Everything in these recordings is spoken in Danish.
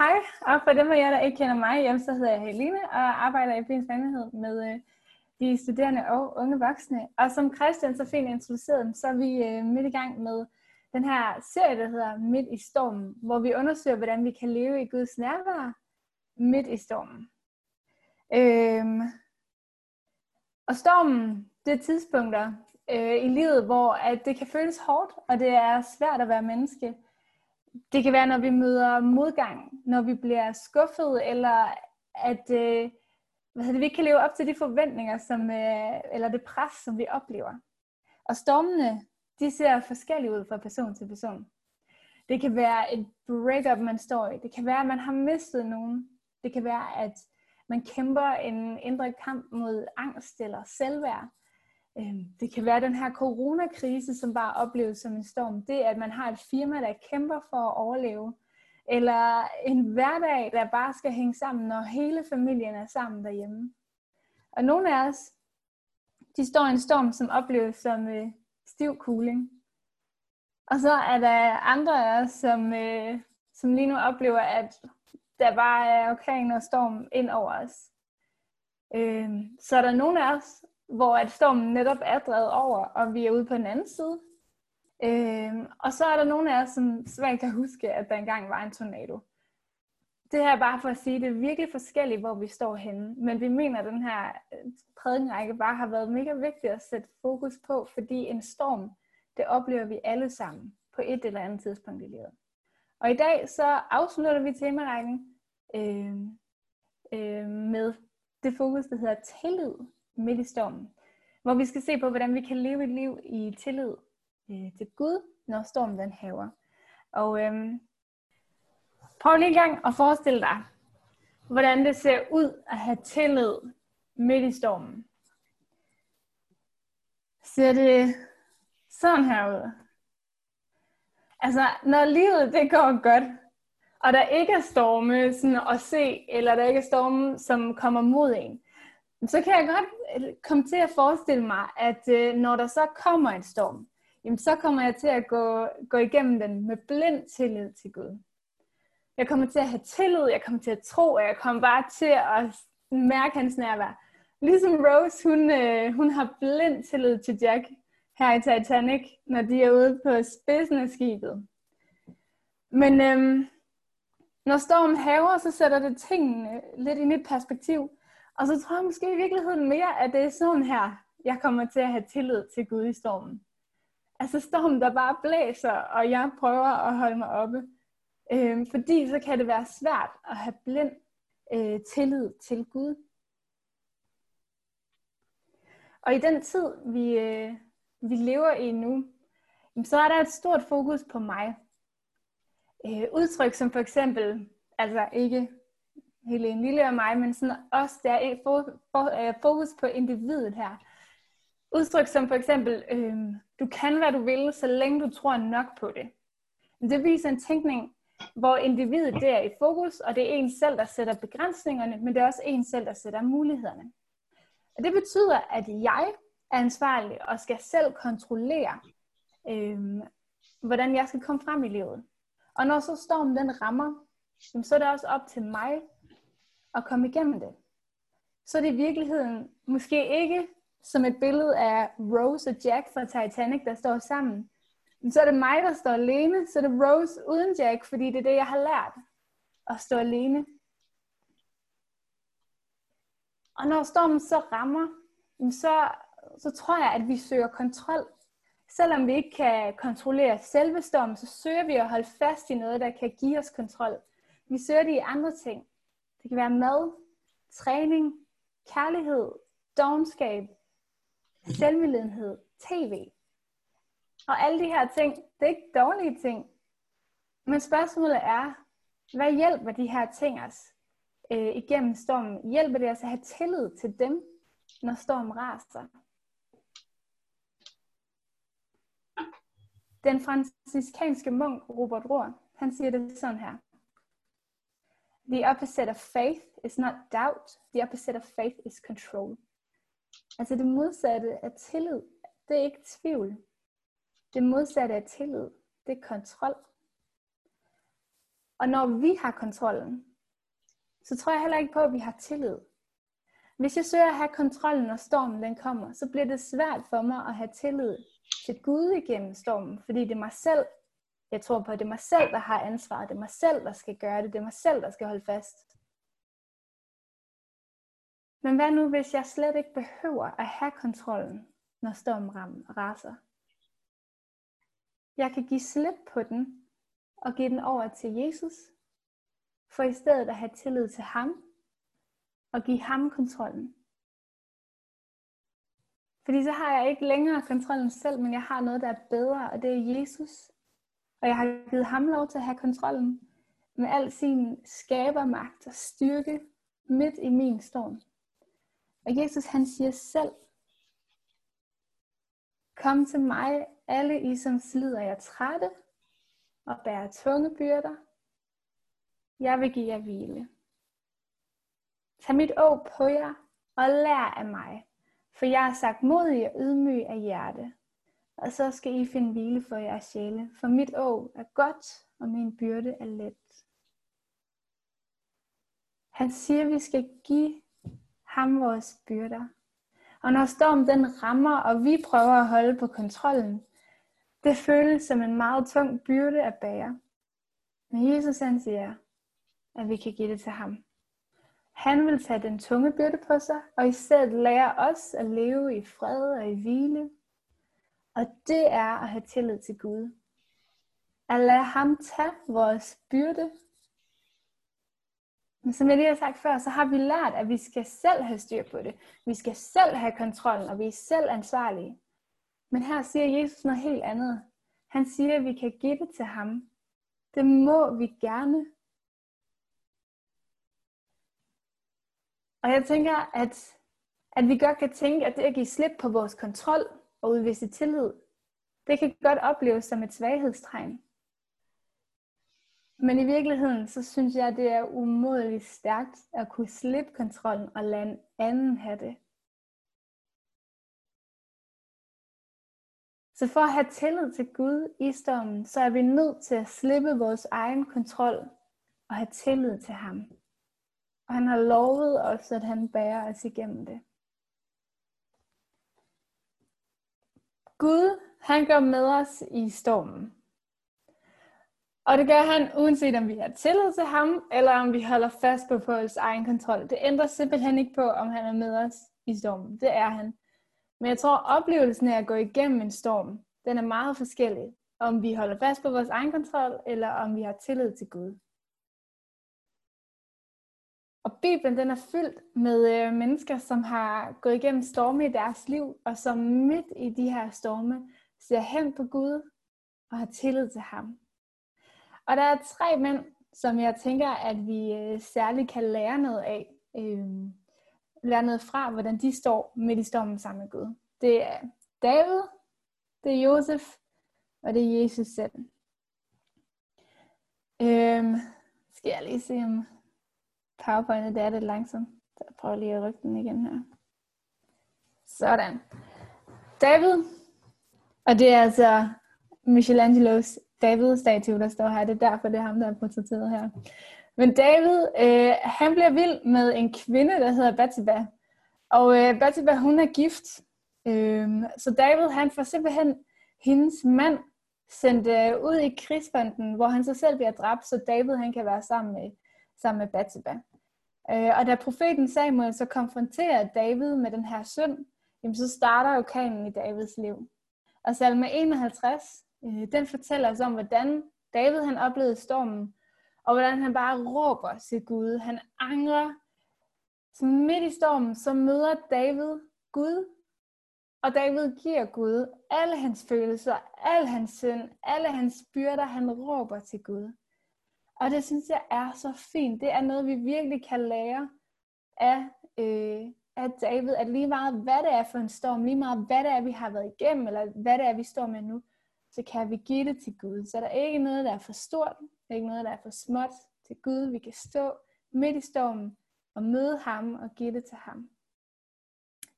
Hej, og for dem af jer, der ikke kender mig, jamen, så hedder jeg Helene og arbejder i Fyns Vandighed med øh, de studerende og unge voksne. Og som Christian så fint introducerede så er vi øh, midt i gang med den her serie, der hedder Midt i stormen, hvor vi undersøger, hvordan vi kan leve i Guds nærvær midt i stormen. Øhm, og stormen, det er tidspunkter øh, i livet, hvor at det kan føles hårdt, og det er svært at være menneske. Det kan være, når vi møder modgang, når vi bliver skuffet, eller at øh, hvad det, vi ikke kan leve op til de forventninger, som, øh, eller det pres, som vi oplever. Og stormene, de ser forskellige ud fra person til person. Det kan være et breakup, man står i. Det kan være, at man har mistet nogen. Det kan være, at man kæmper en indre kamp mod angst eller selvværd. Øhm, det kan være den her coronakrise, som bare opleves som en storm. Det at man har et firma, der kæmper for at overleve. Eller en hverdag, der bare skal hænge sammen, når hele familien er sammen derhjemme. Og nogle af os, de står i en storm, som opleves som øh, stiv cooling. Og så er der andre af os, som, øh, som lige nu oplever, at der bare er orkan og storm ind over os. Øh, så er der nogle af os, hvor at stormen netop er drevet over, og vi er ude på den anden side. Øhm, og så er der nogle af os, som svært kan huske, at der engang var en tornado. Det her er bare for at sige, at det er virkelig forskelligt, hvor vi står henne. Men vi mener, at den her øh, prædikenrække bare har været mega vigtig at sætte fokus på, fordi en storm, det oplever vi alle sammen på et eller andet tidspunkt i livet. Og i dag så afslutter vi temarækken øh, øh, med det fokus, der hedder tillid midt i stormen. Hvor vi skal se på, hvordan vi kan leve et liv i tillid øh, til Gud, når stormen den haver. Og øh, prøv lige en gang at forestille dig, hvordan det ser ud at have tillid midt i stormen. Ser det sådan her ud? Altså, når livet det går godt, og der ikke er storme sådan at se, eller der ikke er storme, som kommer mod en, så kan jeg godt øh, komme til at forestille mig, at øh, når der så kommer en storm, jamen så kommer jeg til at gå, gå igennem den med blind tillid til Gud. Jeg kommer til at have tillid, jeg kommer til at tro, og jeg kommer bare til at mærke hans nærvær. Ligesom Rose, hun, øh, hun har blind tillid til Jack her i Titanic, når de er ude på spidsen af skibet. Men øhm, når stormen haver, så sætter det tingene lidt i mit perspektiv. Og så tror jeg måske i virkeligheden mere, at det er sådan her, jeg kommer til at have tillid til Gud i stormen. Altså stormen, der bare blæser, og jeg prøver at holde mig oppe. Øhm, fordi så kan det være svært at have blind øh, tillid til Gud. Og i den tid, vi, øh, vi lever i nu, så er der et stort fokus på mig. Øh, udtryk som for eksempel, altså ikke Helene Lille og mig, men sådan også der er øh, fokus på individet her. Udtryk som for eksempel, øh, du kan hvad du vil, så længe du tror nok på det. Det viser en tænkning, hvor individet der er i fokus, og det er en selv, der sætter begrænsningerne, men det er også en selv, der sætter mulighederne. Og det betyder, at jeg er ansvarlig og skal selv kontrollere, øh, hvordan jeg skal komme frem i livet. Og når så stormen den rammer, så er det også op til mig at komme igennem det. Så er det i virkeligheden måske ikke som et billede af Rose og Jack fra Titanic, der står sammen. Men så er det mig, der står alene. Så er det Rose uden Jack, fordi det er det, jeg har lært. At stå alene. Og når stormen så rammer, så, så tror jeg, at vi søger kontrol. Selvom vi ikke kan kontrollere selve stormen, så søger vi at holde fast i noget, der kan give os kontrol. Vi søger det i andre ting. Det kan være mad, træning, kærlighed, dogenskab, selvmedlidenhed, tv. Og alle de her ting, det er ikke dårlige ting. Men spørgsmålet er, hvad hjælper de her ting os øh, igennem stormen? Hjælper det os at have tillid til dem, når stormen raser? Den franciskanske munk Robert Rohr, han siger det sådan her. The opposite of faith is not doubt. The opposite of faith is control. Altså det modsatte af tillid, det er ikke tvivl. Det modsatte af tillid, det er kontrol. Og når vi har kontrollen, så tror jeg heller ikke på, at vi har tillid. Hvis jeg søger at have kontrollen, når stormen den kommer, så bliver det svært for mig at have tillid til Gud igennem stormen, fordi det er mig selv, jeg tror på, at det er mig selv, der har ansvaret, det er mig selv, der skal gøre det, det er mig selv, der skal holde fast. Men hvad nu, hvis jeg slet ikke behøver at have kontrollen, når stormen raser? Jeg kan give slip på den og give den over til Jesus, for i stedet at have tillid til ham og give ham kontrollen. Fordi så har jeg ikke længere kontrollen selv, men jeg har noget, der er bedre, og det er Jesus. Og jeg har givet ham lov til at have kontrollen med al sin skabermagt og styrke midt i min storm. Og Jesus han siger selv, Kom til mig, alle I som slider jer trætte og bærer tunge byrder. Jeg vil give jer hvile. Tag mit å på jer og lær af mig, for jeg er sagt modig og ydmyg af hjerte. Og så skal I finde hvile for jeres sjæle, for mit år er godt, og min byrde er let. Han siger, at vi skal give ham vores byrder. Og når stormen den rammer, og vi prøver at holde på kontrollen, det føles som en meget tung byrde at bære. Men Jesus han siger, at vi kan give det til ham. Han vil tage den tunge byrde på sig, og i stedet lære os at leve i fred og i hvile. Og det er at have tillid til Gud. At lade ham tage vores byrde. Men som jeg lige har sagt før, så har vi lært, at vi skal selv have styr på det. Vi skal selv have kontrollen, og vi er selv ansvarlige. Men her siger Jesus noget helt andet. Han siger, at vi kan give det til ham. Det må vi gerne. Og jeg tænker, at, at vi godt kan tænke, at det at give slip på vores kontrol og udvise tillid, det kan godt opleves som et svaghedstegn. Men i virkeligheden, så synes jeg, det er umådeligt stærkt at kunne slippe kontrollen og lade en anden have det. Så for at have tillid til Gud i stormen, så er vi nødt til at slippe vores egen kontrol og have tillid til ham. Og han har lovet os, at han bærer os igennem det. Gud, han går med os i stormen. Og det gør han, uanset om vi har tillid til ham, eller om vi holder fast på vores egen kontrol. Det ændrer simpelthen ikke på, om han er med os i stormen. Det er han. Men jeg tror, oplevelsen af at gå igennem en storm, den er meget forskellig. Om vi holder fast på vores egen kontrol, eller om vi har tillid til Gud. Og Bibelen den er fyldt med øh, mennesker, som har gået igennem storme i deres liv, og som midt i de her storme ser hen på Gud og har tillid til ham. Og der er tre mænd, som jeg tænker, at vi øh, særligt kan lære noget af. Øh, lære noget fra, hvordan de står midt i stormen sammen med Gud. Det er David, det er Josef, og det er Jesus selv. Øhm, skal jeg lige se om PowerPointet det er lidt langsomt. Så jeg prøver lige at rykke den igen her. Sådan. David, og det er altså Michelangelos David-statue, der står her. Det er derfor, det er ham, der er portrætteret her. Men David, øh, han bliver vild med en kvinde, der hedder Bathsheba. Og øh, Bathsheba, hun er gift. Øh, så David, han får simpelthen hendes mand sendt øh, ud i krigsbanden, hvor han så selv bliver dræbt, så David, han kan være sammen med, sammen med Bathsheba. Øh, og da profeten Samuel så konfronterer David med den her synd, jamen så starter jo kanen i Davids liv. Og salme 51, øh, den fortæller os om, hvordan David han oplevede stormen, og hvordan han bare råber til Gud. Han angrer. Så midt i stormen, så møder David Gud, og David giver Gud alle hans følelser, al hans synd, alle hans byrder, han råber til Gud. Og det synes jeg er så fint. Det er noget, vi virkelig kan lære af, øh, af David, at lige meget hvad det er for en storm, lige meget hvad det er, vi har været igennem, eller hvad det er, vi står med nu, så kan vi give det til Gud. Så der er ikke noget, der er for stort, der er ikke noget, der er for småt til Gud. Vi kan stå midt i stormen og møde ham og give det til ham.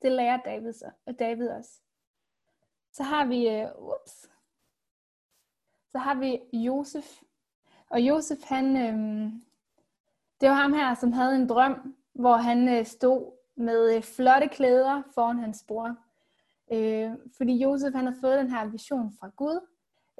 Det lærer David, så, og David også. Så har vi, uh, ups, så har vi Josef. Og Josef, han, øh, det var ham her, som havde en drøm, hvor han øh, stod med øh, flotte klæder foran hans bror. Øh, fordi Josef han har fået den her vision fra Gud,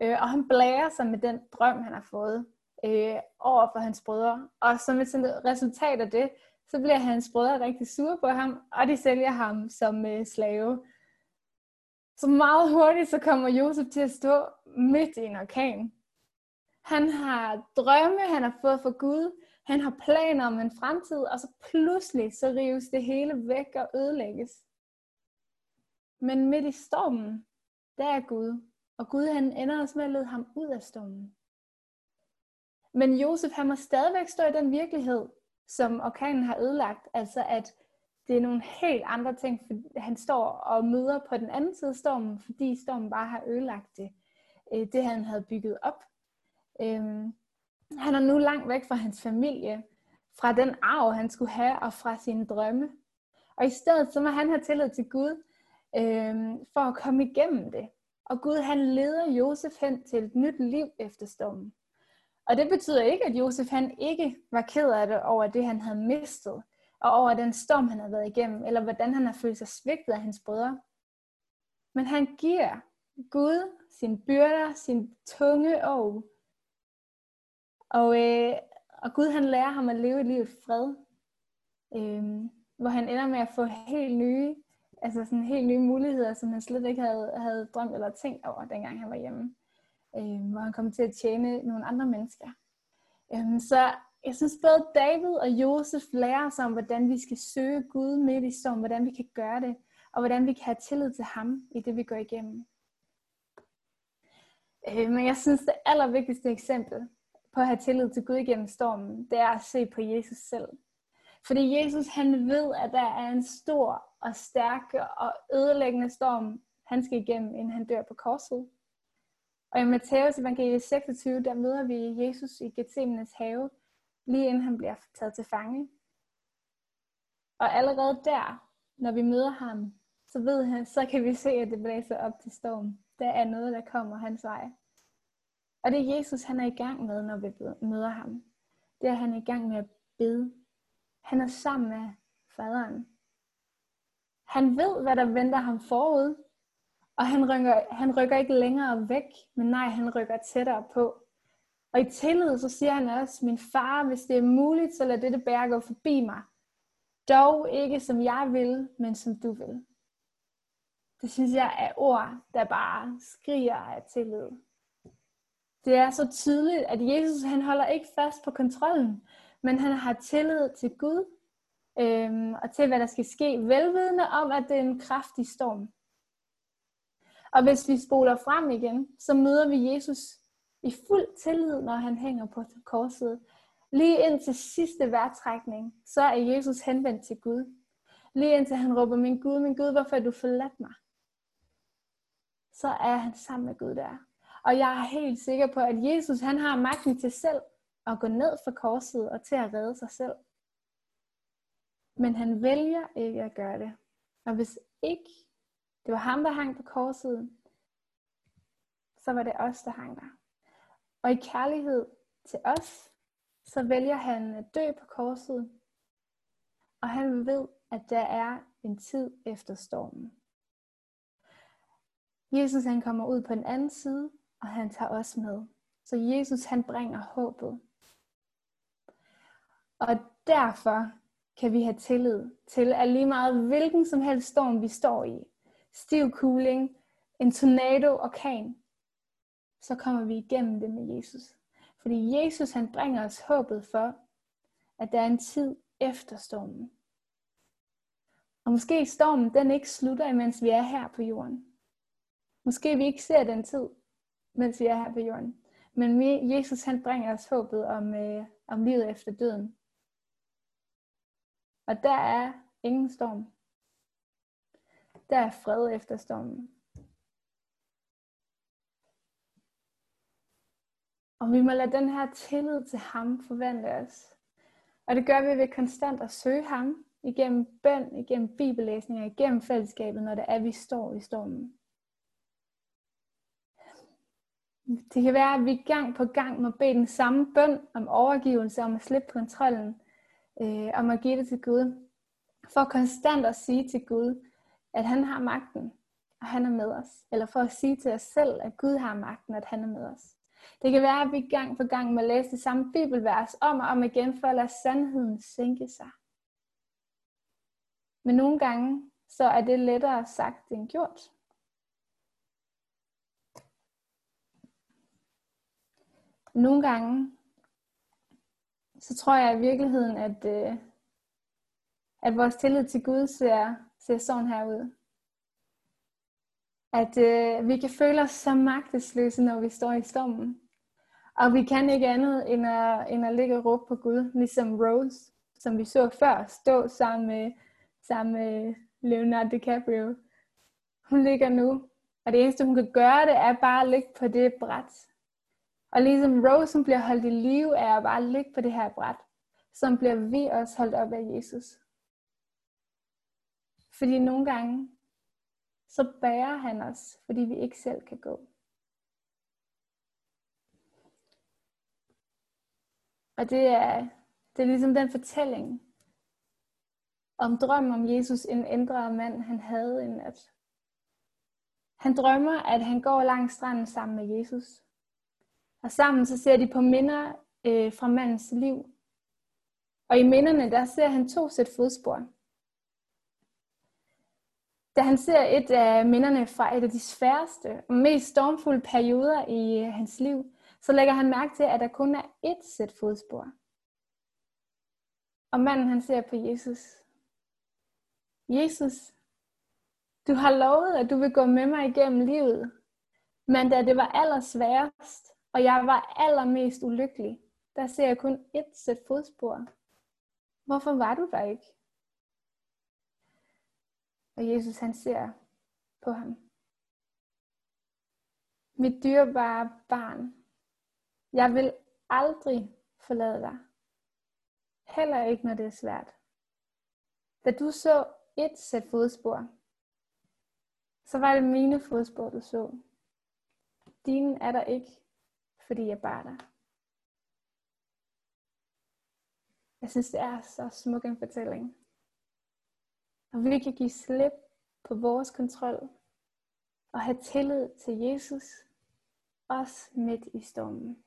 øh, og han blærer sig med den drøm, han har fået øh, over for hans brødre. Og som et resultat af det, så bliver hans brødre rigtig sure på ham, og de sælger ham som øh, slave. Så meget hurtigt så kommer Josef til at stå midt i en orkan. Han har drømme, han har fået fra Gud, han har planer om en fremtid, og så pludselig så rives det hele væk og ødelægges. Men midt i stormen, der er Gud, og Gud han ender også med at lede ham ud af stormen. Men Josef han må stadigvæk stå i den virkelighed, som orkanen har ødelagt, altså at det er nogle helt andre ting, for han står og møder på den anden side af stormen, fordi stormen bare har ødelagt det, øh, det han havde bygget op. Øhm, han er nu langt væk fra hans familie, fra den arv, han skulle have, og fra sine drømme. Og i stedet så må han have tillid til Gud, øhm, for at komme igennem det. Og Gud han leder Josef hen til et nyt liv efter stormen. Og det betyder ikke, at Josef han ikke var ked af det over det, han havde mistet, og over den storm, han havde været igennem, eller hvordan han har følt sig svigtet af hans brødre. Men han giver Gud sin byrder, sin tunge og og, øh, og Gud han lærer ham at leve et liv i fred, øh, hvor han ender med at få helt nye, altså sådan helt nye muligheder, som han slet ikke havde, havde drømt eller tænkt over, dengang han var hjemme. Øh, hvor han kom til at tjene nogle andre mennesker. Øh, så jeg synes både David og Josef lærer os om, hvordan vi skal søge Gud midt i storm, hvordan vi kan gøre det, og hvordan vi kan have tillid til ham i det, vi går igennem. Øh, men jeg synes, det allervigtigste eksempel, på at have tillid til Gud igennem stormen, det er at se på Jesus selv. Fordi Jesus han ved, at der er en stor og stærk og ødelæggende storm, han skal igennem, inden han dør på korset. Og i Matthæus evangelie 26, der møder vi Jesus i Gethsemanes have, lige inden han bliver taget til fange. Og allerede der, når vi møder ham, så ved han, så kan vi se, at det blæser op til storm. Der er noget, der kommer hans vej. Og det Jesus, han er i gang med, når vi møder ham. Det er, han er i gang med at bede. Han er sammen med faderen. Han ved, hvad der venter ham forud. Og han rykker, han rykker ikke længere væk, men nej, han rykker tættere på. Og i tillid, så siger han også, min far, hvis det er muligt, så lad dette bær gå forbi mig. Dog ikke som jeg vil, men som du vil. Det synes jeg er ord, der bare skriger af tillid. Det er så tydeligt, at Jesus han holder ikke fast på kontrollen, men han har tillid til Gud øhm, og til, hvad der skal ske, velvidende om, at det er en kraftig storm. Og hvis vi spoler frem igen, så møder vi Jesus i fuld tillid, når han hænger på korset. Lige ind til sidste værtrækning, så er Jesus henvendt til Gud. Lige indtil han råber, min Gud, min Gud, hvorfor har du forladt mig? Så er han sammen med Gud der. Og jeg er helt sikker på, at Jesus han har magten til selv at gå ned fra korset og til at redde sig selv. Men han vælger ikke at gøre det. Og hvis ikke det var ham, der hang på korset, så var det os, der hang der. Og i kærlighed til os, så vælger han at dø på korset. Og han ved, at der er en tid efter stormen. Jesus han kommer ud på den anden side, og han tager os med. Så Jesus han bringer håbet. Og derfor kan vi have tillid til, at lige meget hvilken som helst storm vi står i, stiv kuling, en tornado, orkan, så kommer vi igennem det med Jesus. Fordi Jesus han bringer os håbet for, at der er en tid efter stormen. Og måske stormen den ikke slutter, imens vi er her på jorden. Måske vi ikke ser den tid, mens vi er her på jorden. Men vi, Jesus han bringer os håbet om, øh, om livet efter døden. Og der er ingen storm. Der er fred efter stormen. Og vi må lade den her tillid til ham forvandle os. Og det gør vi ved konstant at søge ham igennem bøn, igennem bibellæsninger, igennem fællesskabet, når det er, vi står i stormen. Det kan være, at vi gang på gang må bede den samme bøn om overgivelse, om at slippe kontrollen, øh, om at give det til Gud. For konstant at sige til Gud, at han har magten, og han er med os. Eller for at sige til os selv, at Gud har magten, at han er med os. Det kan være, at vi gang på gang må læse det samme bibelvers om og om igen, for at lade sandheden sænke sig. Men nogle gange, så er det lettere sagt end gjort. Nogle gange, så tror jeg i virkeligheden, at, øh, at vores tillid til Gud ser, ser sådan her ud. At øh, vi kan føle os så magtesløse, når vi står i stormen. Og vi kan ikke andet end at, end at ligge og råbe på Gud, ligesom Rose, som vi så før, stå sammen med, sammen med Leonardo DiCaprio. Hun ligger nu, og det eneste hun kan gøre, det er bare at ligge på det bræt. Og ligesom Rose bliver holdt i live af at bare ligge på det her bræt, som bliver vi også holdt op af Jesus. Fordi nogle gange, så bærer han os, fordi vi ikke selv kan gå. Og det er, det er ligesom den fortælling om drømmen om Jesus, en ændret mand, han havde en nat. Han drømmer, at han går langs stranden sammen med Jesus. Og sammen så ser de på minder øh, fra mandens liv. Og i minderne, der ser han to sæt fodspor. Da han ser et af minderne fra et af de sværeste og mest stormfulde perioder i øh, hans liv, så lægger han mærke til, at der kun er ét sæt fodspor. Og manden han ser på Jesus. Jesus, du har lovet, at du vil gå med mig igennem livet. Men da det var allersværest, og jeg var allermest ulykkelig, der ser jeg kun ét sæt fodspor. Hvorfor var du der ikke? Og Jesus han ser på ham. Mit dyrebare barn, jeg vil aldrig forlade dig. Heller ikke, når det er svært. Da du så et sæt fodspor, så var det mine fodspor, du så. Dine er der ikke, fordi jeg bar dig. Jeg synes, det er så smuk en fortælling. Og vi kan give slip på vores kontrol og have tillid til Jesus, også midt i stormen.